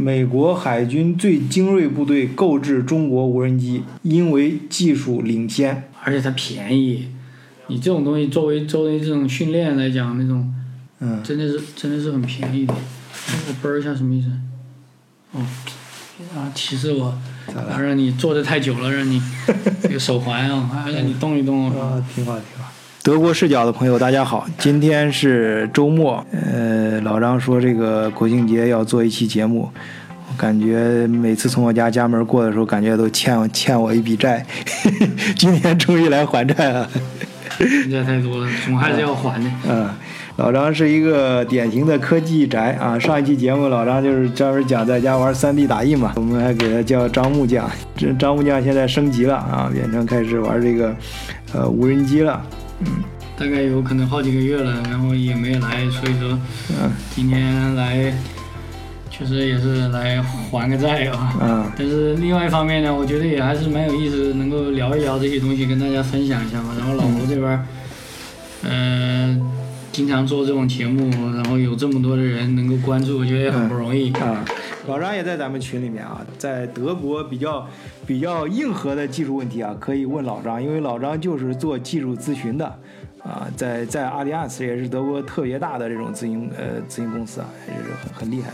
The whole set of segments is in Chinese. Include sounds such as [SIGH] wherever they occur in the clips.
美国海军最精锐部队购置中国无人机，因为技术领先。而且它便宜，你这种东西作为作为这种训练来讲，那种嗯，真的是真的是很便宜的。我啵一下什么意思？哦，啊，提示我？啊让你坐的太久了，让你 [LAUGHS] 这个手环啊，还让你动一动。啊，挺好挺好。德国视角的朋友，大家好，今天是周末，呃，老张说这个国庆节要做一期节目，我感觉每次从我家家门过的时候，感觉都欠我欠我一笔债，[LAUGHS] 今天终于来还债了。人家太多了，总还是要还的。[LAUGHS] 嗯，老张是一个典型的科技宅啊。上一期节目老张就是专门讲在家玩 3D 打印嘛，我们还给他叫张木匠。这张木匠现在升级了啊，变成开始玩这个呃无人机了。大概有可能好几个月了，然后也没来，所以说嗯今天来，确实也是来还个债啊。嗯但是另外一方面呢，我觉得也还是蛮有意思，能够聊一聊这些东西，跟大家分享一下嘛。然后老罗这边儿，嗯、经常做这种节目，然后有这么多的人能够关注，我觉得也很不容易。啊，老张也在咱们群里面啊，在德国比较比较硬核的技术问题啊，可以问老张，因为老张就是做技术咨询的啊，在在阿迪亚斯也是德国特别大的这种咨询呃咨询公司啊，也是很很厉害。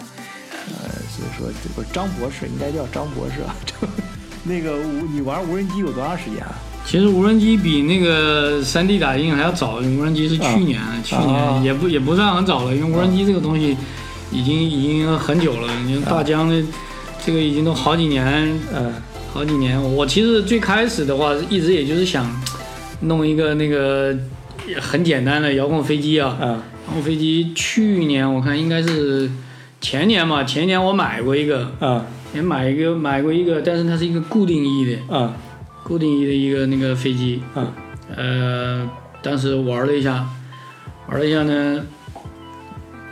呃，所以说这个张博士应该叫张博士啊。[LAUGHS] 那个无你玩无人机有多长时间啊？其实无人机比那个 3D 打印还要早，无人机是去年，去年、啊也不也不算很早了，因为无人机这个东西已经已经很久了。你看大疆的这个已经都好几年，嗯好几年。我其实最开始的话，一直也就是想弄一个那个很简单的遥控飞机啊，啊遥控飞机去年我看应该是前年吧，前年我买过一个，啊也买一个买过一个，但是它是一个固定翼的，啊固定翼的一个那个飞机。啊呃，当时玩了一下，玩了一下呢，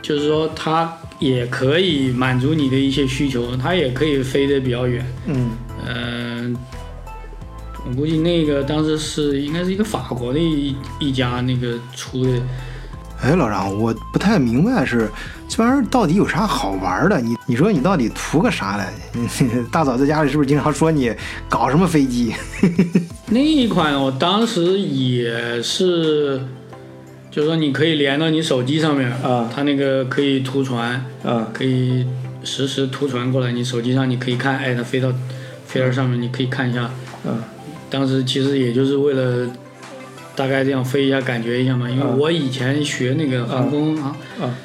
就是说它也可以满足你的一些需求，它也可以飞得比较远。嗯呃、我估计那个当时是应该是一个法国的一一家那个出的，哎，老张，我不太明白是这玩意儿到底有啥好玩的？你你说你到底图个啥来？大嫂在家里是不是经常说你搞什么飞机？[LAUGHS] 那一款我当时也是，就是说你可以连到你手机上面，啊。它那个可以图传，啊。可以实时图传过来，你手机上你可以看，哎，它飞到飞到上面，你可以看一下。嗯当时其实也就是为了大概这样飞一下，感觉一下嘛，因为啊。我以前学那个航空啊，啊！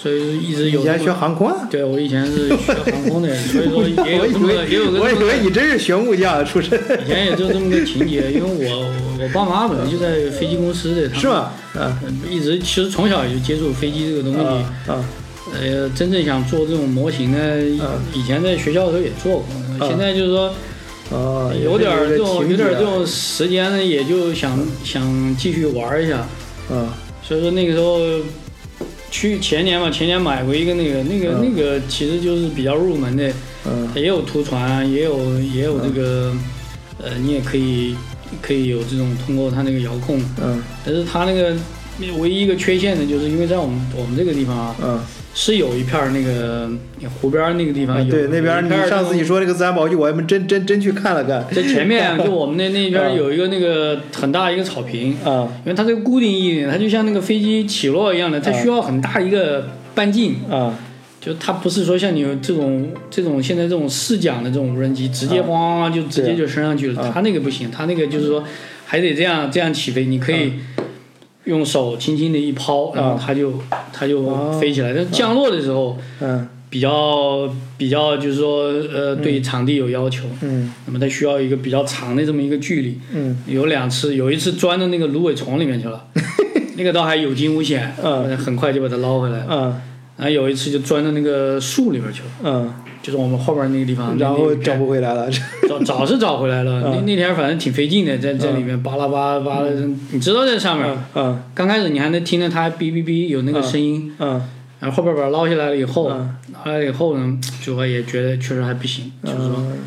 所以一直有以前学航空啊？对我以前是学航空的，[LAUGHS] 所以说也有这么个也有个我以为你真是学木匠出身，[LAUGHS] 以前也就这么个情节，因为我我爸妈本来就在飞机公司的，他们是吧？啊呃一直其实从小就接触飞机这个东西，啊啊呃，真正想做这种模型呢，嗯以前在学校的时候也做过，嗯现在就是说啊！有点儿这种有点儿这种种时间呢，也就想想继续玩一下，啊所以说那个时候去前年嘛，前年买过一个那个那个、嗯。那个其实就是比较入门的，嗯。它也有图传，也有也有这个，呃，你也可以可以有这种通过它那个遥控，嗯。但是它那个唯一一个缺陷呢，就是因为在我们我们这个地方啊，嗯是有一片儿那个湖边那个地方啊！有，对，那边你上次你说那个自然保护区，我还真真真去看了看。在前面 [LAUGHS] 就我们那那边有一个那个很大一个草坪，啊。因为它这个固定翼呢，它就像那个飞机起落一样的，它需要很大一个半径，啊。就它不是说像你这种这种现在这种试桨的这种无人机，直接啊。咣就直接就升上去了，啊。它那个不行，它那个就是说还得这样这样起飞，你可以用手轻轻的一抛，然后它就它就哦。飞起来，但是降落的时候嗯。比较比较就是说呃对场地有要求，嗯。那么它需要一个比较长的这么一个距离。嗯。有两次，有一次钻到那个芦苇丛里面去了，[LAUGHS] 那个倒还有惊无险，嗯。很快就把它捞回来了。嗯然后有一次就钻到那个树里边去了，嗯，就是我们后边那个地方。然后那那找不回来了。找找是找回来了，嗯。那那天反正挺费劲的，在在里面扒拉扒拉扒拉，你知道在上面，嗯刚开始你还能听到它哔哔哔有那个声音，嗯然后后边把它捞下来了以后，嗯。捞下来以后呢，最后也觉得确实还不行，就是说，嗯，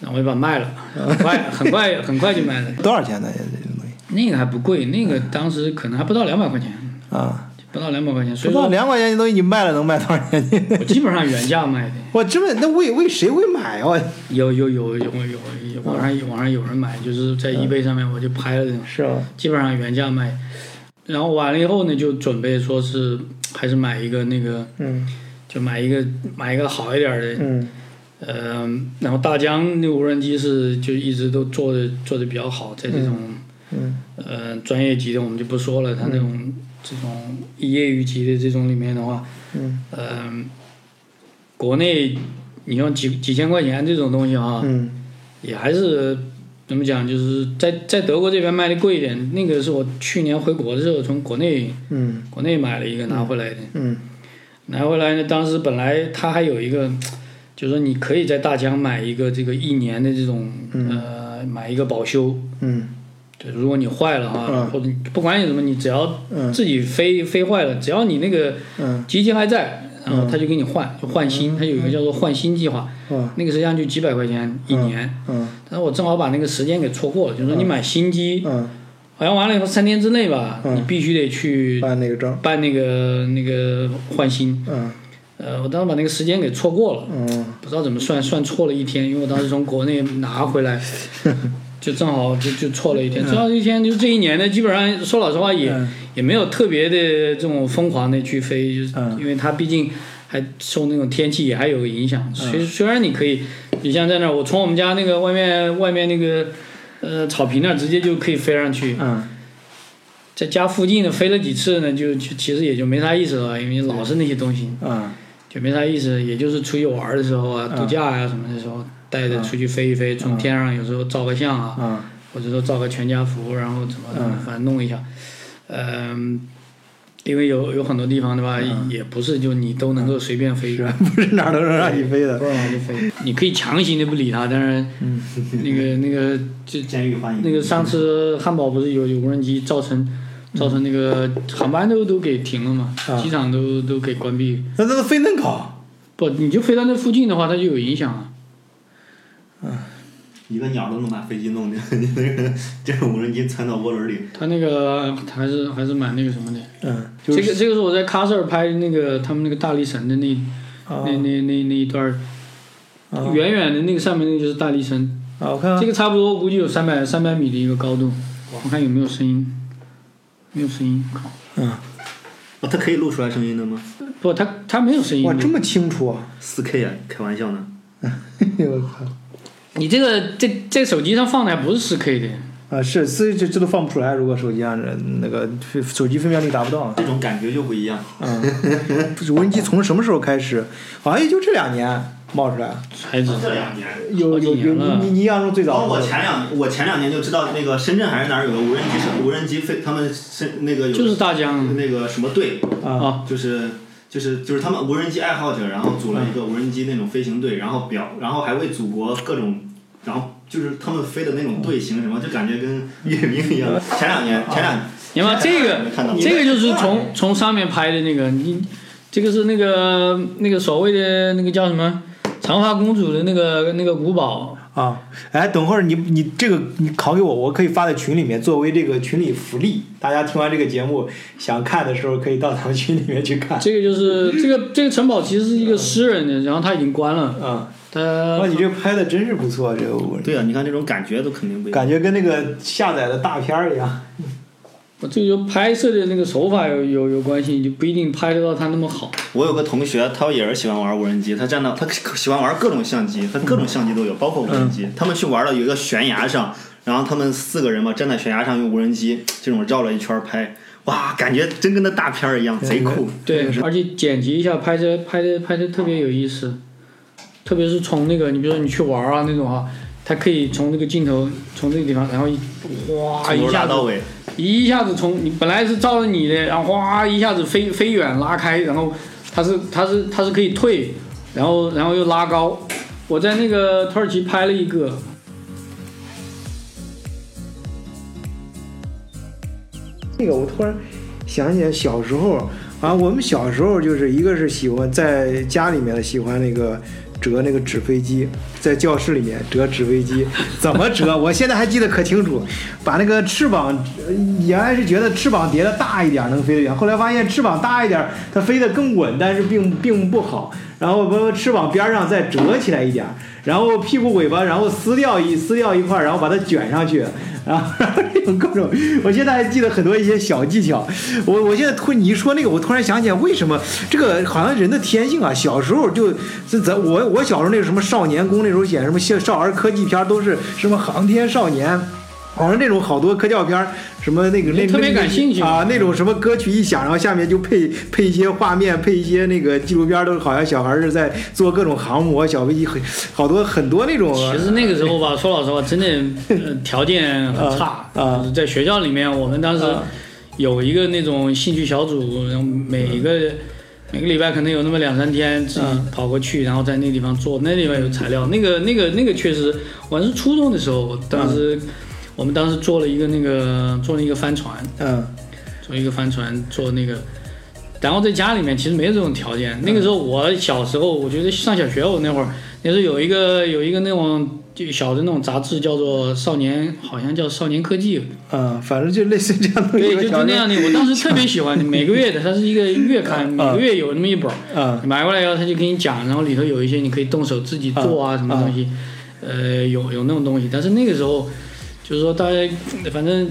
然后我就把它卖了，很快很快很快就卖了。[LAUGHS] 多少钱呢？这个东西？那个还不贵，那个当时可能还不到两百块钱，啊不到两百块钱，所不到两块钱的东西你卖了能卖多少钱？[LAUGHS] 我基本上原价卖的。我这么那为为谁会买啊？有有有有有有网上网上有人买，就是在嗯 eBay 上面我就拍了这种，是啊？基本上原价卖。然后完了以后呢，就准备说是还是买一个那个，嗯就买一个买一个好一点的，嗯呃，然后大疆那无人机是就一直都做的做的比较好，在这种嗯呃专业级的我们就不说了，它那种这种业余级的这种里面的话，嗯。呃，国内你像几几千块钱这种东西啊，嗯。也还是怎么讲，就是在在德国这边卖的贵一点。那个是我去年回国的时候从国内嗯。国内买了一个拿回来的，嗯。拿回来呢，当时本来它还有一个，就是说你可以在大疆买一个这个一年的这种、呃买一个保修，嗯对，如果你坏了啊，嗯。或者你不管你怎么，你只要嗯。自己飞飞坏了，只要你那个嗯。机器还在，然后他就给你换，就换新，他有一个叫做换新计划，嗯。那个实际上就几百块钱一年。嗯。但是我正好把那个时间给错过了，就是说你买新机，嗯，好像完了以后三天之内吧，嗯。你必须得去办那个证。办那个那个换新。嗯。呃，我当时把那个时间给错过了，嗯。不知道怎么算，算错了一天，因为我当时从国内拿回来，[LAUGHS] 就正好就就错了一天，错了一天，就这一年呢，基本上说老实话也、嗯。也没有特别的这种疯狂的去飞，就是嗯。因为它毕竟还受那种天气也还有个影响。虽虽然你可以，你像在那儿，我从我们家那个外面外面那个呃草坪那儿直接就可以飞上去，嗯。在家附近的飞了几次呢，就就其实也就没啥意思了，因为老是那些东西，嗯。就没啥意思。也就是出去玩的时候啊，嗯。度假呀、什么的时候，带着出去飞一飞，从天上有时候照个相啊，嗯或者说照个全家福，然后怎么怎么，反正弄一下。嗯，因为有有很多地方对吧，也不是就你都能够随便飞，是不是哪儿都能让你飞的不。让你飞。你可以强行的不理他，但是嗯那个那个 [LAUGHS] 就那个上次汉堡不是有有无人机造成造成那个航班都都给停了嘛，啊机场都都给关闭。那那飞能搞？不，你就飞到那附近的话，它就有影响啊。一个鸟都能把飞机弄的，[LAUGHS] 你那个这个无人机窜到涡轮里，它那个还是还是蛮那个什么的。嗯，就是。这个这个是我在喀什尔拍那个他们那个大力神的那、啊那那那那一段远远的那个上面那个就是大力神，啊，我看。看这个差不多估计有三百三百米的一个高度，我看有没有声音，没有声音，靠，嗯，哦，它可以录出来声音的吗？不，它它没有声音。哇，这么清楚啊！四 K 啊，开玩笑呢。[LAUGHS] 我靠！你这个这这手机上放的还不是四 K 的，啊，是，这这这都放不出来。如果手机上这那个手机分辨率达不到，这种感觉就不一样。嗯，[LAUGHS] 不是无人机从什么时候开始？好像也就这两年冒出来。孩子，这两年，有有有，你你你印象中最早？我前两我前两年就知道那个深圳还是哪儿有个无人机是无人机飞，他们深那个有就是大疆那个什么队，啊啊，就是就是就是他们无人机爱好者，然后组了一个无人机那种飞行队，然后表然后还为祖国各种，然后就是他们飞的那种队形什么，就感觉跟 [LAUGHS] 阅兵一样。前两年前两你看这个这个就是从从上面拍的那个，你这个是那个那个所谓的那个叫什么长发公主的那个那个古堡，啊，哎，等会儿你你这个你拷给我，我可以发在群里面，作为这个群里福利。大家听完这个节目想看的时候，可以到咱们群里面去看。这个就是这个这个城堡其实是一个私人的，然后他已经关了，嗯，他哇，你这拍的真是不错，这个对啊，你看这种感觉都肯定不一样。感觉跟那个下载的大片儿一样。我这个就拍摄的那个手法有有有关系，就不一定拍得到它那么好。我有个同学，他也是喜欢玩无人机，他站到他喜欢玩各种相机，他各种相机都有，包括无人机。他们去玩了有一个悬崖上，然后他们四个人嘛站在悬崖上用无人机这种绕了一圈拍，哇，感觉真跟那大片儿一样，贼酷。对，而且剪辑一下拍摄拍的拍的特别有意思，特别是从那个你比如说你去玩啊那种哈，他可以从那个镜头从这个地方，然后一哗一下子拉到尾，一下子从你本来是照着你的，然后哗一下子飞飞远拉开，然后它是它是它是可以退，然后然后又拉高。我在那个土耳其拍了一个，那个我突然想起来，小时候啊，我们小时候就是一个是喜欢在家里面喜欢那个折那个纸飞机，在教室里面折纸飞机，怎么折？[LAUGHS] 我现在还记得可清楚，把那个翅膀，原来是觉得翅膀叠的大一点能飞得远，后来发现翅膀大一点它飞得更稳，但是并并不好。然后把翅膀边上再折起来一点，然后屁股尾巴，然后撕掉一撕掉一块，然后把它卷上去，然后然后这种各种，我现在还记得很多一些小技巧。我我现在突你一说那个，我突然想起来，为什么这个好像人的天性啊，小时候就是咱我我小时候那个什么少年宫那时候演什么少儿科技片，都是什么航天少年。好像那种好多科教片儿，什么那个那特别感兴趣。啊，那种什么歌曲一响，然后下面就配配一些画面，配一些那个纪录片，都是好像小孩是在做各种航模、小飞机，很好多很多那种。其实那个时候吧，说老实话，真的呃条件很差啊。啊在学校里面，我们当时啊。有一个那种兴趣小组，然后每一个、每个礼拜可能有那么两三天自己嗯。跑过去，然后在那个地方做，那地方有材料。那个那个那个确实，我是初中的时候，当时、我们当时做了一个那个做了一个帆船，嗯做一个帆船做那个。然后在家里面其实没有这种条件。那个时候我小时候，我觉得上小学我那会儿，那时候有一个有一个那种就小的那种杂志叫做《少年》，好像叫《少年科技》。嗯，反正就类似这样的一对，就就那样的。我当时特别喜欢，每个月的，它是一个月刊，每个月有那么一本儿。买过来以后，他就给你讲，然后里头有一些你可以动手自己做啊，什么东西，呃，有有那种东西。但是那个时候，就是说大家反正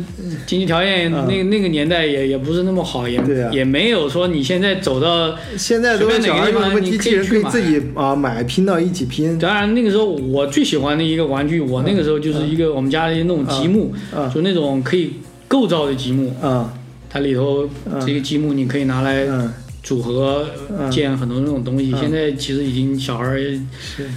经济条件嗯那个那个年代也也不是那么好，也啊也没有说你现在走到。现在都是小孩有什么机器人可以自己啊买拼到一起拼。当然那个时候我最喜欢的一个玩具，我那个时候就是一个我们家的那种积木，嗯就那种可以构造的积木，嗯它里头嗯这个积木你可以拿来嗯组合嗯建很多那种东西。嗯现在其实已经小孩。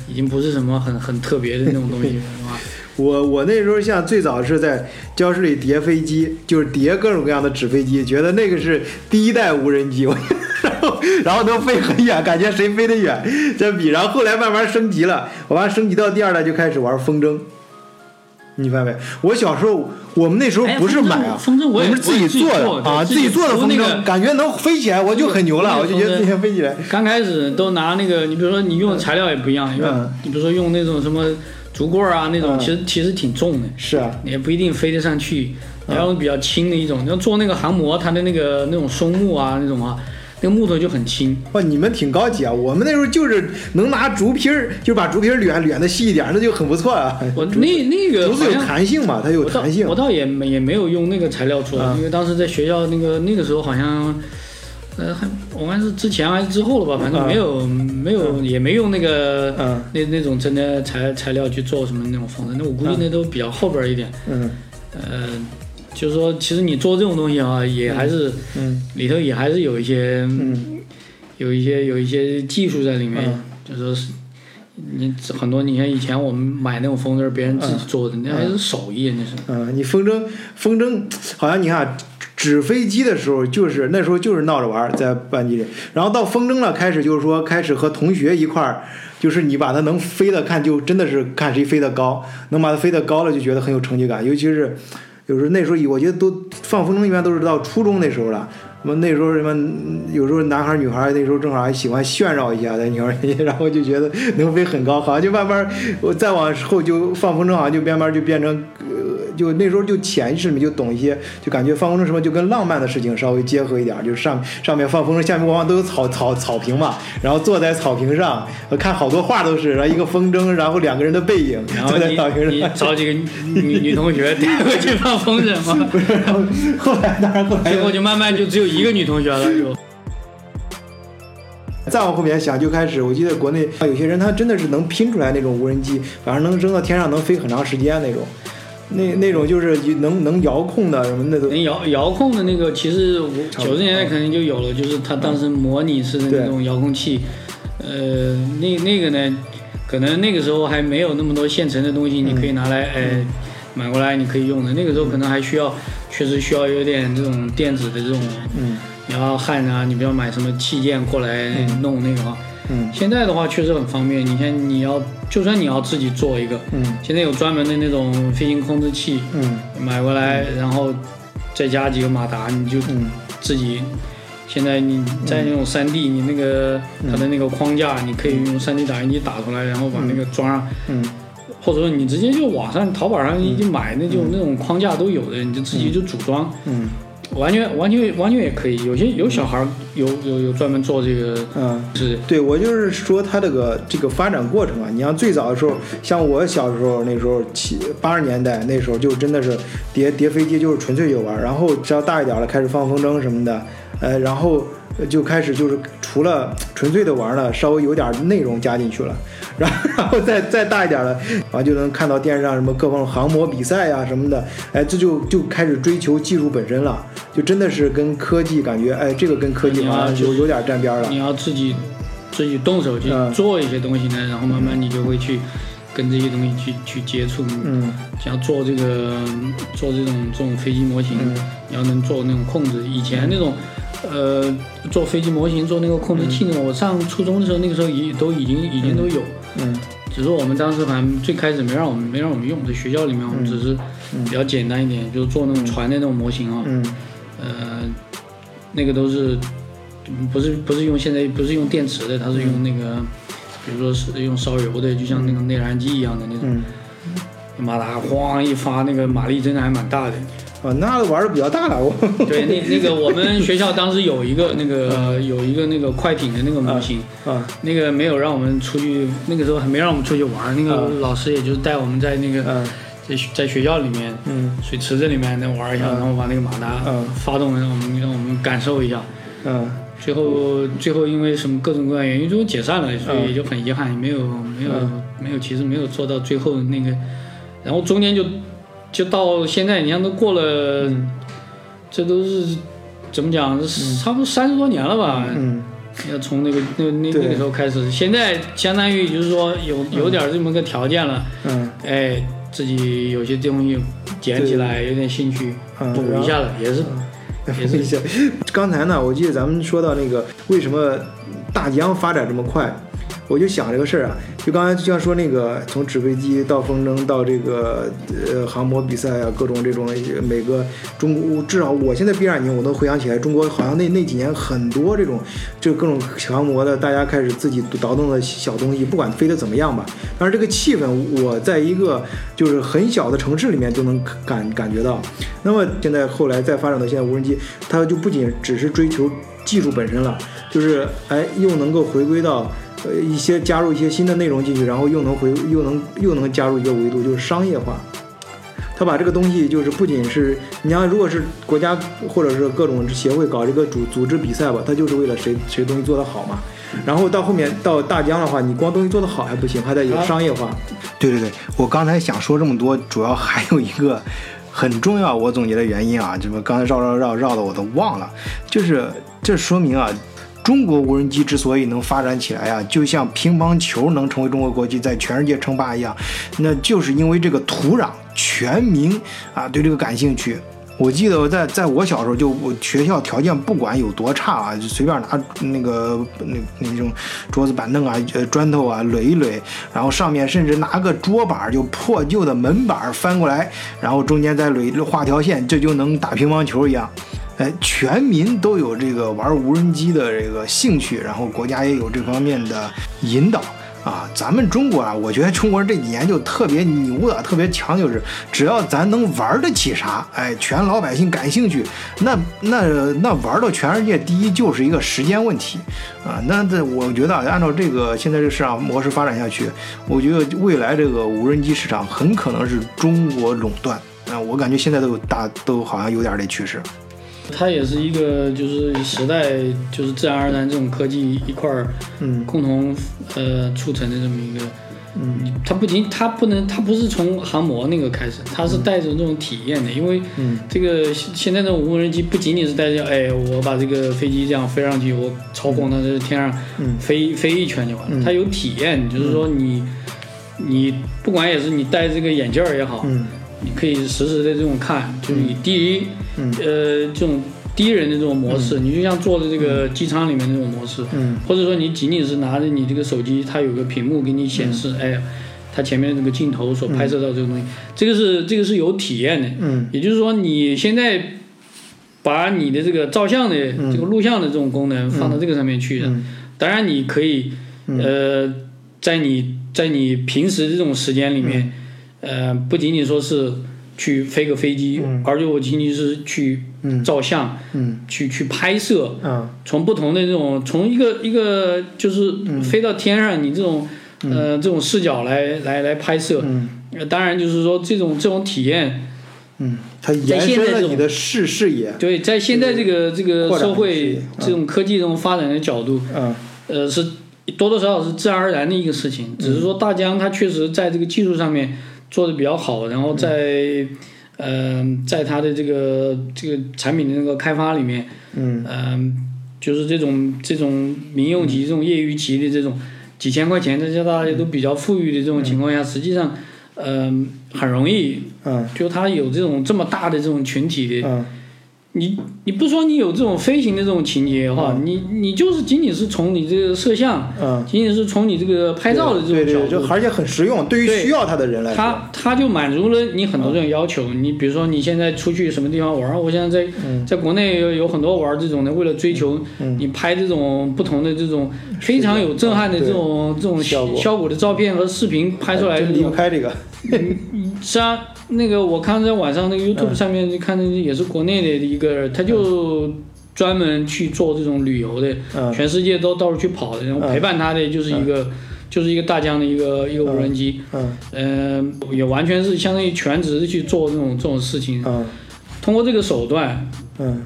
已经不是什么很很特别的那种东西了，[LAUGHS] 是吧？我我那时候像最早是在教室里叠飞机，就是叠各种各样的纸飞机，觉得那个是第一代无人机，我 [LAUGHS] 然后然后能飞很远，感觉谁飞得远这比。然后后来慢慢升级了，我完升级到第二代就开始玩风筝。你发现没？我小时候，我们那时候哎不是买啊，我也们是自己做的啊，自自己己做的风筝，那个感觉能飞起来，我就很牛了，那个我就觉得自己能飞起来。刚开始都拿那个，你比如说你用的材料也不一样，因为嗯你比如说用那种什么竹棍儿啊那种，嗯其实其实挺重的，是啊，也不一定飞得上去。嗯然后比较轻的一种，你要做那个航模，它的那个那种松木啊那种啊，那个木头就很轻。哇，你们挺高级啊！我们那时候就是能拿竹皮儿，就把竹皮儿捋捋的细一点，那就很不错啊。我那那个竹子有弹性嘛，它有弹性我。倒也没也没有用那个材料做，啊因为当时在学校那个那个时候好像，呃，还我看是之前还是之后了吧，反正没有、没有也没用那个、嗯。那那种真的材材料去做什么那种风筝，那我估计那都比较后边一点。嗯。呃，就是说其实你做这种东西啊，也还是、嗯。里头也还是有一些、嗯有一些有一些技术在里面，嗯。就说是。你很多，你看以前我们买那种风筝，别人自己做的，那还是手艺，那是。嗯，你风筝风筝好像你看纸飞机的时候，就是那时候就是闹着玩，在班级里。然后到风筝了，开始就是说开始和同学一块儿，就是你把它能飞的看，就真的是看谁飞得高，能把它飞得高了，就觉得很有成就感。尤其是有时候那时候，我觉得都放风筝一般都是到初中那时候了。什么那时候什么，有时候男孩女孩那时候正好还喜欢炫耀一下在鸟儿然后就觉得能飞很高，好像就慢慢我再往后就放风筝，好像就慢慢就变成，就那时候就潜意识里面就懂一些，就感觉放风筝什么就跟浪漫的事情稍微结合一点，就是上上面放风筝，下面往往都有草草草坪嘛，然后坐在草坪上，我看好多画都是，然后一个风筝，然后两个人的背影然后在草坪上。你找几个女 [LAUGHS] 女同学带回去放风筝嘛，不是，然后后来当然后来。最后就慢慢就只有一个女同学了，就。再往后面想，就开始，我记得国内有些人他真的是能拼出来那种无人机，反正能扔到天上能飞很长时间那种，那那种就是能能遥控的什么那都能遥遥控的那个，其实我九十年代肯定就有了，就是它当时模拟式的那种遥控器，呃，那那个呢，可能那个时候还没有那么多现成的东西，你可以拿来哎买过来你可以用的，那个时候可能还需要，确实需要有点这种电子的这种，嗯。你要焊啊，你不要买什么器件过来弄那个啊。嗯。现在的话确实很方便，你看你要就算你要自己做一个，嗯。现在有专门的那种飞行控制器，嗯。买过来，然后再加几个马达，你就嗯。自己现在你在那种3 D，你那个它的那个框架，你可以用3 D 打印机打出来，然后把那个装上，嗯。或者说你直接就网上淘宝上一买那就那种框架都有的，你就自己就组装，嗯完全完全完全也可以。有些有小孩儿有有有专门做这个，嗯。是对，我就是说他这个这个发展过程啊，你像最早的时候，像我小时候那时候七八十年代那时候就真的是叠叠飞机就是纯粹游玩，然后只要大一点了开始放风筝什么的，呃，然后就开始就是除了纯粹的玩了，稍微有点内容加进去了，然后然后再再大一点了，完就能看到电视上什么各方航模比赛呀、什么的，哎，这就就开始追求技术本身了，就真的是跟科技感觉，哎，这个跟科技好像有有点沾边了你。要自己自己动手去嗯做一些东西呢，然后慢慢你就会去跟这些东西去去接触。嗯。像做这个做这种这种飞机模型，嗯。你要能做那种控制。以前那种呃做飞机模型做那个控制器那种，我上初中的时候那个时候已都已经已经都有，嗯。只是我们当时反正最开始没让我们没让我们用，在学校里面我们只是比较简单一点，就是做那种船的那种模型啊，嗯。呃，那个都是不是不是用现在不是用电池的，它是用那个，比如说是用烧油的，就像那个内燃机一样的那种，嗯，马达咣一发，那个马力真的还蛮大的。啊，那玩的比较大了，我。对，那那个我们 [LAUGHS] 学校当时有一个那个有一个那个快艇的那个模型，啊那个没有让我们出去，那个时候还没让我们出去玩，那个老师也就是带我们在那个嗯在学在学校里面嗯。水池子里面那玩一下，嗯。然后把那个马达嗯。发动，让我们让我们感受一下。嗯最后最后因为什么各种各样原因，最后解散了，所以也就很遗憾，没有没有嗯。没有，其实没有做到最后那个，然后中间就就到现在，你看都过了，这都是怎么讲，差不多三十多年了吧？嗯。要从那个那那那个时候开始，现在相当于就是说有有点这么个条件了，嗯。哎，自己有些东西捡起来有点兴趣，嗯补一下了，也是也是一下。[LAUGHS] 刚才呢，我记得咱们说到那个为什么大疆发展这么快，我就想这个事儿啊。就刚才就像说那个从纸飞机到风筝到这个呃航模比赛啊，各种这种每个中国至少我现在闭上眼睛我能回想起来，中国好像那那几年很多这种就各种航模的，大家开始自己倒腾的小东西，不管飞得怎么样吧。但是这个气氛，我在一个就是很小的城市里面就能感感觉到。那么现在后来再发展到现在无人机，它就不仅只是追求技术本身了，就是哎又能够回归到呃一些加入一些新的内容进去，然后又能回又能又能加入一个维度，就是商业化。他把这个东西就是不仅是你像如果是国家或者是各种协会搞这个组组织比赛吧，他就是为了谁谁东西做得好嘛。然后到后面到大疆的话，你光东西做得好还不行，还得有商业化。对对对，我刚才想说这么多，主要还有一个很重要，我总结的原因啊，这么刚才绕绕绕绕的我都忘了，就是这说明啊。中国无人机之所以能发展起来啊，就像乒乓球能成为中国国际在全世界称霸一样，那就是因为这个土壤全民啊对这个感兴趣。我记得我在在我小时候就我学校条件不管有多差啊，就随便拿那个那那种桌子板凳啊、呃砖头啊垒一垒，然后上面甚至拿个桌板就破旧的门板翻过来，然后中间再垒画条线，这就能打乒乓球一样。哎，全民都有这个玩无人机的这个兴趣，然后国家也有这方面的引导啊。咱们中国啊，我觉得中国人这几年就特别牛的，特别强，就是只要咱能玩得起啥，哎，全老百姓感兴趣，那那那玩到全世界第一就是一个时间问题啊。那这我觉得按照这个现在这个市场模式发展下去，我觉得未来这个无人机市场很可能是中国垄断啊。我感觉现在都有大都好像有点这趋势。它也是一个就是时代就是自然而然这种科技一块儿嗯。共同呃促成的这么一个，嗯。它不仅它不能它不是从航模那个开始，它是带着这种体验的，因为嗯这个现现在的无人机不仅仅是带着哎我把这个飞机这样飞上去，我操控它在天上嗯。飞飞一圈就完了，嗯。它有体验，就是说你你不管也是你戴这个眼镜儿也好，嗯你可以实时的这种看，就是以第一，嗯。呃，这种第一人的这种模式，你就像坐在这个机舱里面那种模式，嗯。或者说你仅仅是拿着你这个手机，它有个屏幕给你显示，哎，它前面这个镜头所拍摄到这个东西，这个是这个是有体验的，嗯。也就是说你现在把你的这个照相的、这个录像的这种功能放到这个上面去的。嗯。当然，你可以呃，在你在你平时这种时间里面，呃，不仅仅说是去飞个飞机，而且我仅仅是去照相，嗯去去拍摄，嗯从不同的这种从一个一个就是飞到天上，你这种、呃这种视角来来来拍摄，当然就是说这种这种体验，嗯，它在延伸了你的视视野。对，在现在这个这个社会野这种科技这种发展的角度，嗯呃，是多多少少是自然而然的一个事情。只是说大疆它确实在这个技术上面做的比较好，然后在呃，在它的这个这个产品的那个开发里面，嗯。嗯、就是这种这种民用级、这种业余级的这种几千块钱，这些大家都比较富裕的这种情况下，实际上，嗯、很容易，嗯。就它有这种这么大的这种群体的嗯你你不说你有这种飞行的这种情节的话，你你就是仅仅是从你这个摄像，嗯，仅仅是从你这个拍照的这对对对，种角度，就而且很实用，对于需要它的人来说。它它就满足了你很多这种要求。你比如说你现在出去什么地方玩，我现在在、嗯在国内有有很多玩这种的，为了追求你拍这种不同的这种非常有震撼的这种这种效果效果的照片和视频拍出来离不开这个。是啊，那个我看在晚上那个 YouTube 上面看的也是国内的一个，他就专门去做这种旅游的，嗯。全世界都到处去跑的，然后陪伴他的就是一个。就是一个大疆的一个一个无人机，嗯。嗯、也完全是相当于全职去做这种这种事情。嗯。通过这个手段，嗯。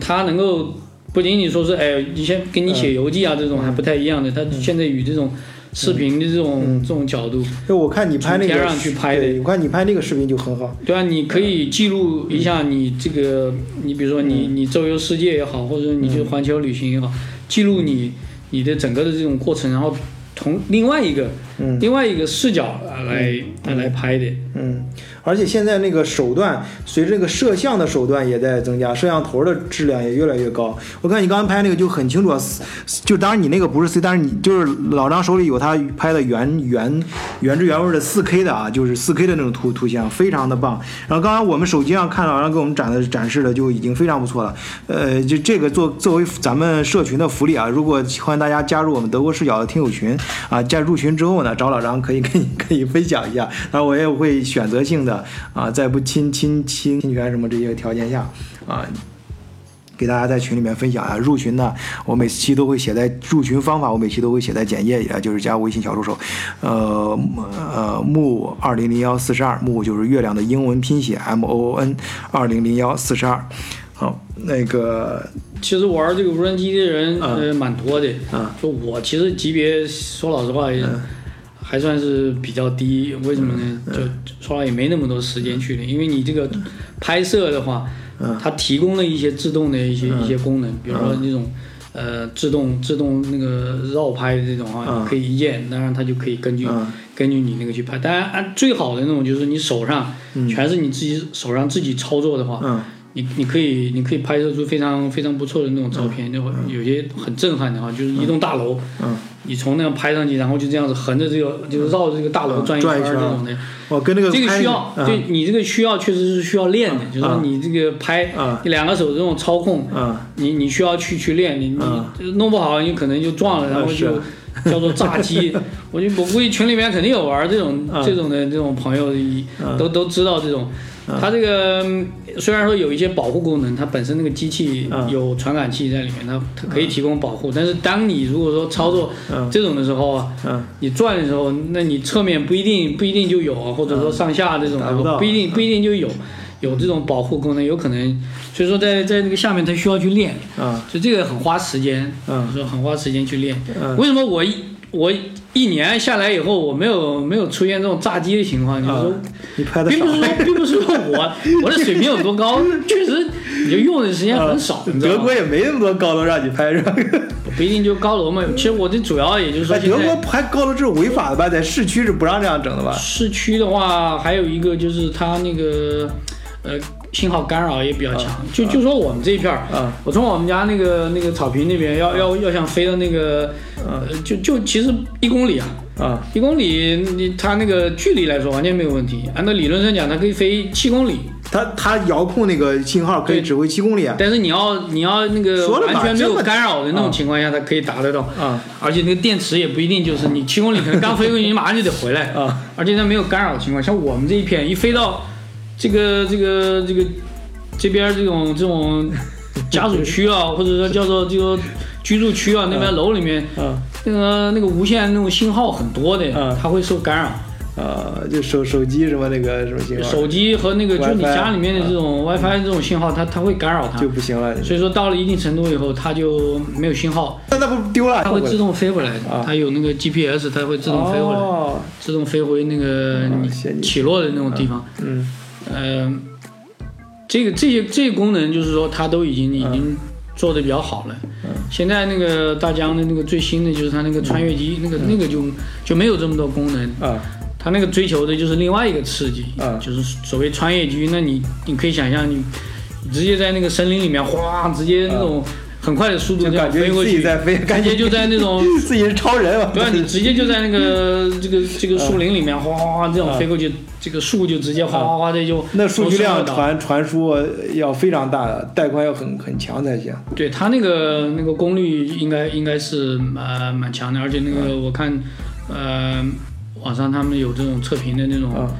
他能够不仅仅说是哎，以前给你写游记啊这种还不太一样的，他现在与这种视频的这种、这种角度，就我看你拍那个从天上去拍的。我看你拍那个视频就很好。对啊，你可以记录一下你这个，你比如说你你周游世界也好，或者你去环球旅行也好，记录你你的整个的这种过程，然后从另外一个嗯。另外一个视角来来拍的。嗯，而且现在那个手段，随着这个摄像的手段也在增加，摄像头的质量也越来越高。我看你刚才拍那个就很清楚啊，就当然你那个不是 C，但是你就是老张手里有他拍的原原原汁原味的 4K 的啊，就是 4K 的那种图图像，非常的棒。然后刚刚我们手机上看老张给我们展的展示的就已经非常不错了。呃，就这个作作为咱们社群的福利啊，如果欢迎大家加入我们德国视角的听友群啊，加入群之后呢，找老张可以跟你 [LAUGHS] 可以分享一下，然后我也会选择性的啊，在不侵侵侵侵权什么这些条件下啊。给大家在群里面分享啊，入群呢，我每期都会写在入群方法，我每期都会写在简介里啊，就是加微信小助手，呃呃木二零零幺四十二木就是月亮的英文拼写 M O O N 二零零幺四十二，好，那个其实玩这个无人机的人、嗯呃蛮多的，啊就我其实级别说老实话也还算是比较低，为什么呢？就说来也没那么多时间去的，因为你这个拍摄的话，嗯。它提供了一些自动的一些、一些功能，比如说那种。呃，自动自动那个绕拍的这种啊，可以一键，当然它就可以根据、嗯。根据你那个去拍。当然，按最好的那种就是你手上、全是你自己手上自己操作的话，嗯。你你可以你可以拍摄出非常非常不错的那种照片，那会有些很震撼的哈，就是一栋大楼，嗯，你从那样拍上去，然后就这样子横着这个就是绕着这个大楼转一圈这种的，哦跟那个这个需要，嗯。对你这个需要确实是需要练的，就是说你这个拍嗯。你两个手这种操控，嗯。你你需要去去练，你你弄不好你可能就撞了，然后嗯就 [LAUGHS] 叫做炸机。我就我估计群里面肯定有玩这种嗯。这种的这种朋友，都都知道这种。它这个嗯虽然说有一些保护功能，它本身那个机器嗯。有传感器在里面，它它可以提供保护。但是当你如果说操作嗯。这种的时候啊，嗯。你转的时候，那你侧面不一定不一定就有啊，或者说上下这种不不一定不一定就有有这种保护功能，有可能，所以说在在那个下面它需要去练，啊所以这个很花时间，嗯。说很花时间去练。嗯。为什么我一我一年下来以后，我没有没有出现这种炸机的情况？就是你拍的少并不是说 [LAUGHS] 并不是说我我的水平有多高，确实你就用的时间很少，[LAUGHS] 你知道吗德国？也没那么多高楼让你拍是吧？不一定就高楼嘛，其实我这主要也就是说哎，德国拍高楼这是违法的吧？在市区是不让这样整的吧？市区的话，还有一个就是它那个呃信号干扰也比较强。就就说我们这一片儿，啊我从我们家那个那个草坪那边要要要想飞到那个呃，就就其实一公里啊，啊一公里你它那个距离来说完全没有问题。按照理论上讲，它可以飞七公里，它它遥控那个信号可以指挥七公里啊但是你要你要那个完全没有干扰的那啊种情况下，它可以达得到。啊而且那个电池也不一定就是你七公里可能刚飞过去，你马上就得回来。啊而且它没有干扰的情况，像我们这一片一飞到这个这个这个这边这种这种家属区啊，[LAUGHS] 或者说叫做这个居住区啊，那边楼里面啊那个那个无线那种信号很多的嗯，它会受干扰。啊！就手手机什么那个什么信号手机和那个就是你家里面的这种 WiFi 这种信号，它它会干扰它就。不行了。所以说到了一定程度以后，它就没有信号，那那不丢了？它会自动飞回来。它有那个 GPS，它会自动飞回来，哦，自动飞回那个你起落的那种地方。嗯嗯，这个这些这些功能就是说，它都已经已经做的比较好了。现在那个大疆的那个最新的就是它那个穿越机，那个那个就就没有这么多功能。啊它那个追求的就是另外一个刺激，啊就是所谓穿越机。那你你可以想象，你你直接在那个森林里面，哗，直接那种很快的速度就感觉飞过去，自己在飞，感觉就在那种 [LAUGHS] 自己是超人啊！对啊，你直接就在那个 [LAUGHS] 这个这个树林里面哗哗哗这样飞过去，这个树就直接哗哗哗的就那数据量传传输要非常大的，带宽要很很强才行。对它那个那个功率应该应该是呃蛮强的，而且那个我看呃网上他们有这种测评的那种，啊，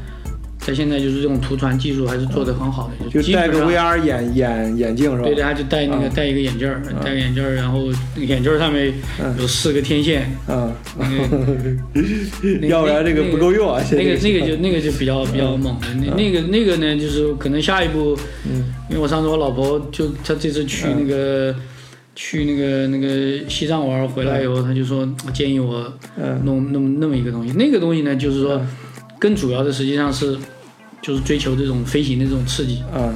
在现在就是这种图传技术还是做得很好的，就戴个 VR 眼眼眼镜是吧？对的，他就戴那个啊戴一个眼镜儿，戴个眼镜儿，然后眼镜儿上面嗯。有四个天线，嗯，[LAUGHS] 要不然这个不够用啊。那个那个就那个就比较比较猛的，那那个那个呢，就是可能下一步，嗯。因为我上次我老婆就她这次去那个去那个那个西藏玩回来以后，她就说建议我弄弄弄那么一个东西，那个东西呢，就是说更主要的实际上是就是追求这种飞行的这种刺激。啊，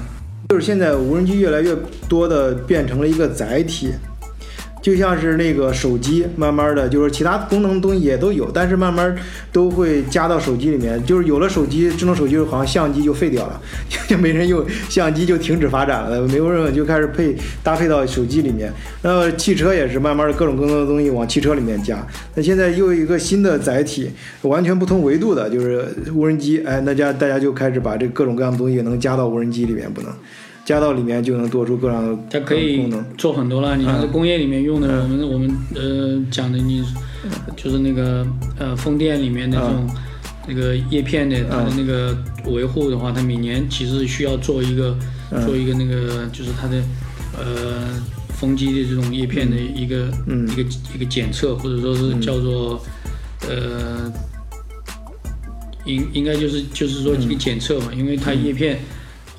就是现在无人机越来越多的变成了一个载体，就像是那个手机，慢慢的就是其他功能东西也都有，但是慢慢都会加到手机里面。就是有了手机，智能手机好像相机就废掉了，[LAUGHS] 就没人用相机就停止发展了，没有人就开始配搭配到手机里面。那汽车也是慢慢的各种各样的东西往汽车里面加。那现在又一个新的载体，完全不同维度的，就是无人机。哎，大家大家就开始把这各种各样的东西能加到无人机里面，不能加到里面就能多出各样的它可以功能。做很多了，你像在工业里面用的，我们我们呃讲的你就是那个呃风电里面的这种那个叶片的它的那个维护的话，它每年其实需要做一个做一个那个就是它的呃风机的这种叶片的一个嗯。一个一个检测，或者说是叫做呃应应该就是就是说一个检测嘛，因为它叶片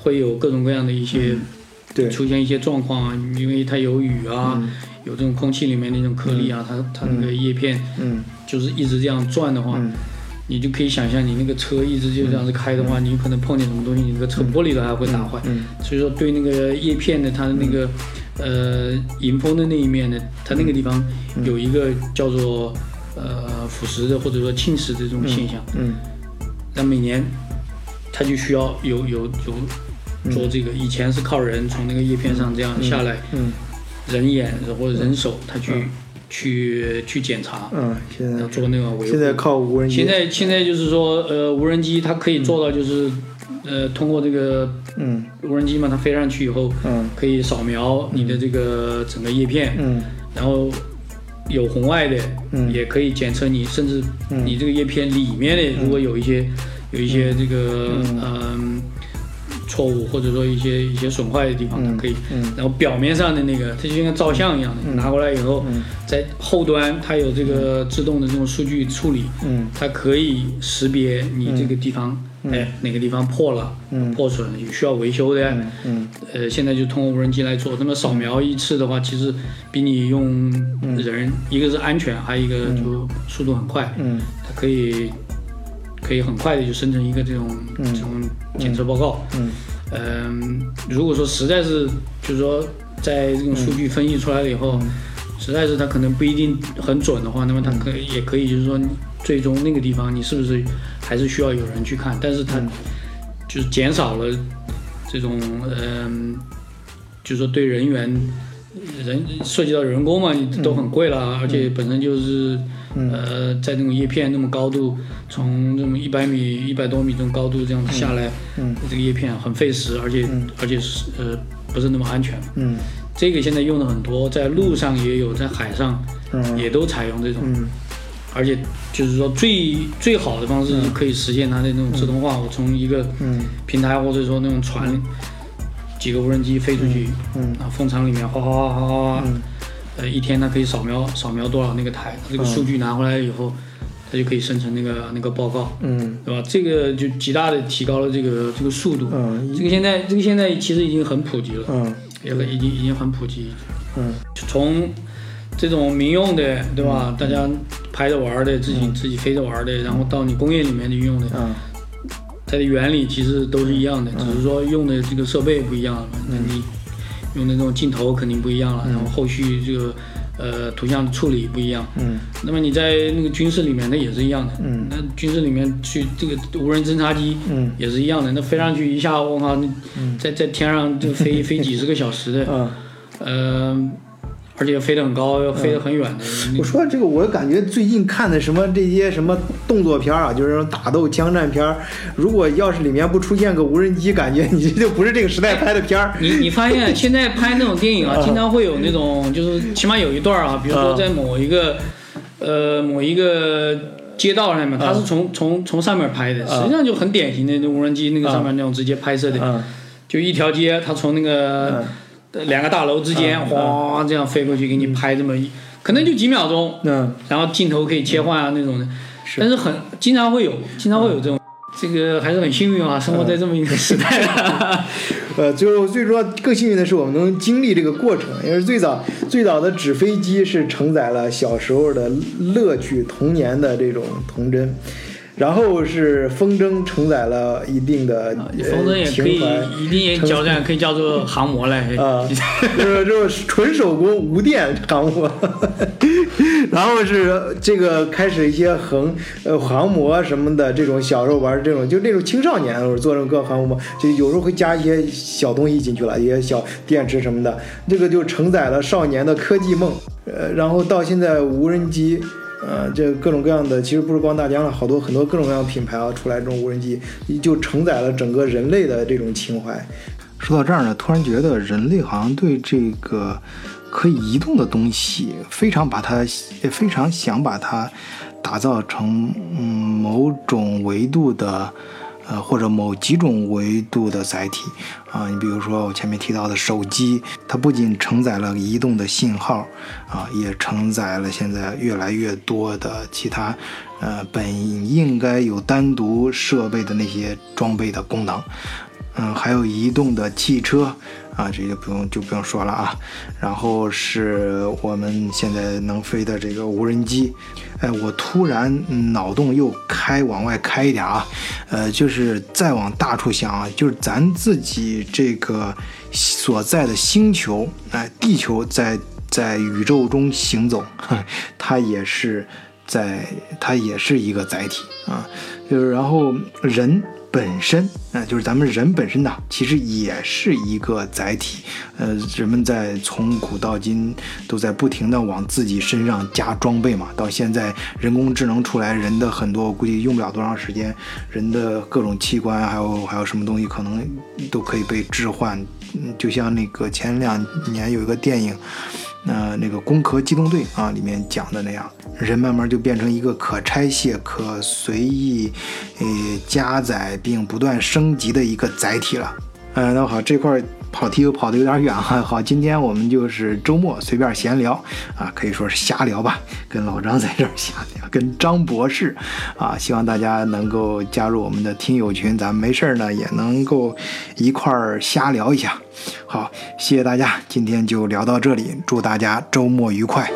会有各种各样的一些。对，出现一些状况啊，因为它有雨啊，有这种空气里面那种颗粒啊，它它那个叶片嗯。就是一直这样转的话，嗯。你就可以想象你那个车一直就这样子开的话，你可能碰见什么东西，你那个车玻璃都还会打坏。嗯。所以说对那个叶片的它的那个、呃迎风的那一面呢，它那个地方有一个叫做呃腐蚀的或者说侵蚀的这种现象。嗯。那每年它就需要有有有做这个，以前是靠人从那个叶片上这样下来，嗯人眼或者人手他去、去去检查，嗯，现在做那个维护。现在靠无人机，现在现在就是说，呃，无人机它可以做到就是，呃，通过这个嗯。无人机嘛，它飞上去以后，嗯。可以扫描你的这个整个叶片，嗯。然后有红外的，嗯。也可以检测你，甚至你这个叶片里面的如果有一些、有一些这个嗯、错误或者说一些一些损坏的地方，它可以，嗯。然后表面上的那个它就像照相一样的，拿过来以后，嗯。在后端它有这个自动的这种数据处理，嗯。它可以识别你这个地方，哎，哪个地方破了、嗯。破损有需要维修的，嗯呃，现在就通过无人机来做。那么扫描一次的话，其实比你用人，一个是安全，还有一个就速度很快，嗯。它可以可以很快的就生成一个这种、这种检测报告。嗯。嗯，如果说实在是就是说在这种数据分析出来了以后，实在是它可能不一定很准的话，那么它可以、也可以就是说，最终那个地方你是不是还是需要有人去看，但是它就是减少了这种嗯、就是说对人员人涉及到人工嘛，都很贵了，而且本身就是呃，在那种叶片那么高度，从那么一百米、一百多米这种高度这样子下来，嗯。这个叶片很费时，而且、而且是呃不是那么安全。嗯。这个现在用的很多，在路上也有，在海上嗯。也都采用这种，嗯。而且就是说最最好的方式可以实现它的那种自动化。我从一个嗯。平台或者说那种船，几个无人机飞出去，嗯。啊，风场里面哗哗哗哗哗呃，一天它可以扫描扫描多少那个台，这个数据拿回来以后，它就可以生成那个那个报告，嗯对吧？这个就极大的提高了这个这个速度。嗯这个现在这个现在其实已经很普及了，嗯也已经已经很普及。嗯从这种民用的，对吧？大家拍着玩儿的，自己自己飞着玩儿的，然后到你工业里面的用的，嗯它的原理其实都是一样的，只是说用的这个设备不一样了嘛。那你用的那种镜头肯定不一样了，然后后续这个呃图像处理不一样。嗯那么你在那个军事里面，那也是一样的。嗯那军事里面去这个无人侦察机嗯也是一样的，那飞上去一下，我靠，那在在天上就飞 [LAUGHS] 飞几十个小时的，嗯。呃，而且飞得很高，又飞得很远的。我说这个，我感觉最近看的什么这些什么动作片儿啊，就是那种打斗枪战片儿，如果要是里面不出现个无人机，感觉 [LAUGHS] 你这就不是这个时代拍的片儿。你你发现现在拍那种电影啊，[LAUGHS] 经常会有那种，就是起码有一段儿啊，比如说在某一个，呃，某一个街道上面，它是从从从上面拍的，实际上就很典型的那无人机那个上面那种直接拍摄的，嗯。就一条街，它从那个两个大楼之间哗这样飞过去，给你拍这么一，可能就几秒钟，嗯然后镜头可以切换啊那种的，但是很经常会有，经常会有这种。这个还是很幸运啊，生活在这么一个时代。[LAUGHS] 呃，最后最重要更幸运的是，我们能经历这个过程，因为最早最早的纸飞机是承载了小时候的乐趣、童年的这种童真。然后是风筝承载了一定的呃风筝也可以，一定也叫战，可以叫做航模嘞。啊，就是就是纯手工无电航模，[LAUGHS] 然后是这个开始一些横呃航模什么的这种小时候玩这种，就那种青少年我做这种各航模，就有时候会加一些小东西进去了，一些小电池什么的，这个就承载了少年的科技梦，呃，然后到现在无人机。呃，这各种各样的，其实不是光大疆了，好多很多各种各样的品牌啊出来这种无人机，就承载了整个人类的这种情怀。说到这儿呢，突然觉得人类好像对这个可以移动的东西非常把它，也非常想把它打造成嗯某种维度的。呃，或者某几种维度的载体啊，你比如说我前面提到的手机，它不仅承载了移动的信号啊，也承载了现在越来越多的其他呃本应该有单独设备的那些装备的功能。嗯，还有移动的汽车啊，这就不用就不用说了啊。然后是我们现在能飞的这个无人机。哎，我突然脑洞又开往外开一点啊，呃，就是再往大处想啊，就是咱自己这个所在的星球，哎，地球在在宇宙中行走，[LAUGHS] 它也是在，它也是一个载体啊，就是然后人。本身啊、就是咱们人本身呐，其实也是一个载体。呃，人们在从古到今都在不停的往自己身上加装备嘛。到现在人工智能出来，人的很多估计用不了多长时间，人的各种器官还有还有什么东西可能都可以被置换。嗯，就像那个前两年有一个电影。那，那个《攻壳机动队》啊，里面讲的那样，人慢慢就变成一个可拆卸、可随意，呃，加载并不断升级的一个载体了。呃，那好，这块跑题又跑得有点远哈。好，今天我们就是周末随便闲聊啊，可以说是瞎聊吧，跟老张在这儿瞎聊，跟张博士啊，希望大家能够加入我们的听友群，咱们没事儿呢也能够一块儿瞎聊一下。好，谢谢大家，今天就聊到这里，祝大家周末愉快。